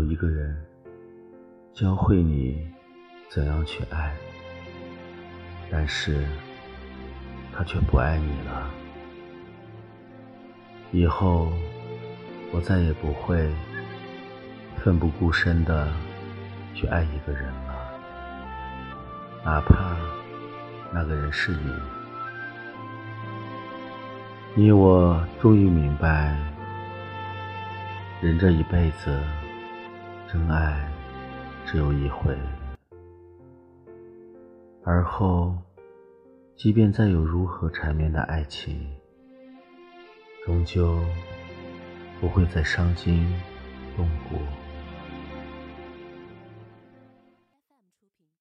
有一个人教会你怎样去爱，但是他却不爱你了。以后我再也不会奋不顾身的去爱一个人了，哪怕那个人是你。你我终于明白，人这一辈子。真爱只有一回，而后，即便再有如何缠绵的爱情，终究不会再伤筋动骨。